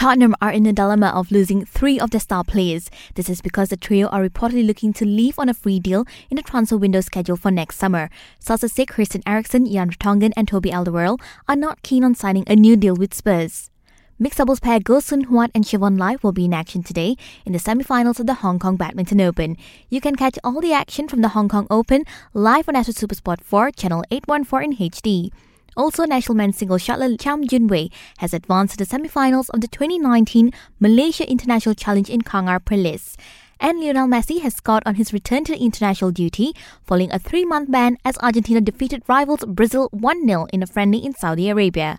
Tottenham are in a dilemma of losing three of their star players. This is because the trio are reportedly looking to leave on a free deal in the transfer window scheduled for next summer. Sources say Christian Eriksen, Jan Vertonghen and Toby Alderweireld are not keen on signing a new deal with Spurs. Mixed doubles pair Goh Huat and Shevon Lai will be in action today in the semi-finals of the Hong Kong Badminton Open. You can catch all the action from the Hong Kong Open live on Astro Supersport 4, channel 814 in HD. Also, national men's single shuttler Cheam June Wei has advanced to the semi-finals of the 2019 Malaysia International Challenge in Kangar Perlis. And Lionel Messi has scored on his return to international duty following a three-month ban as Argentina defeated rivals Brazil 1-0 in a friendly in Saudi Arabia.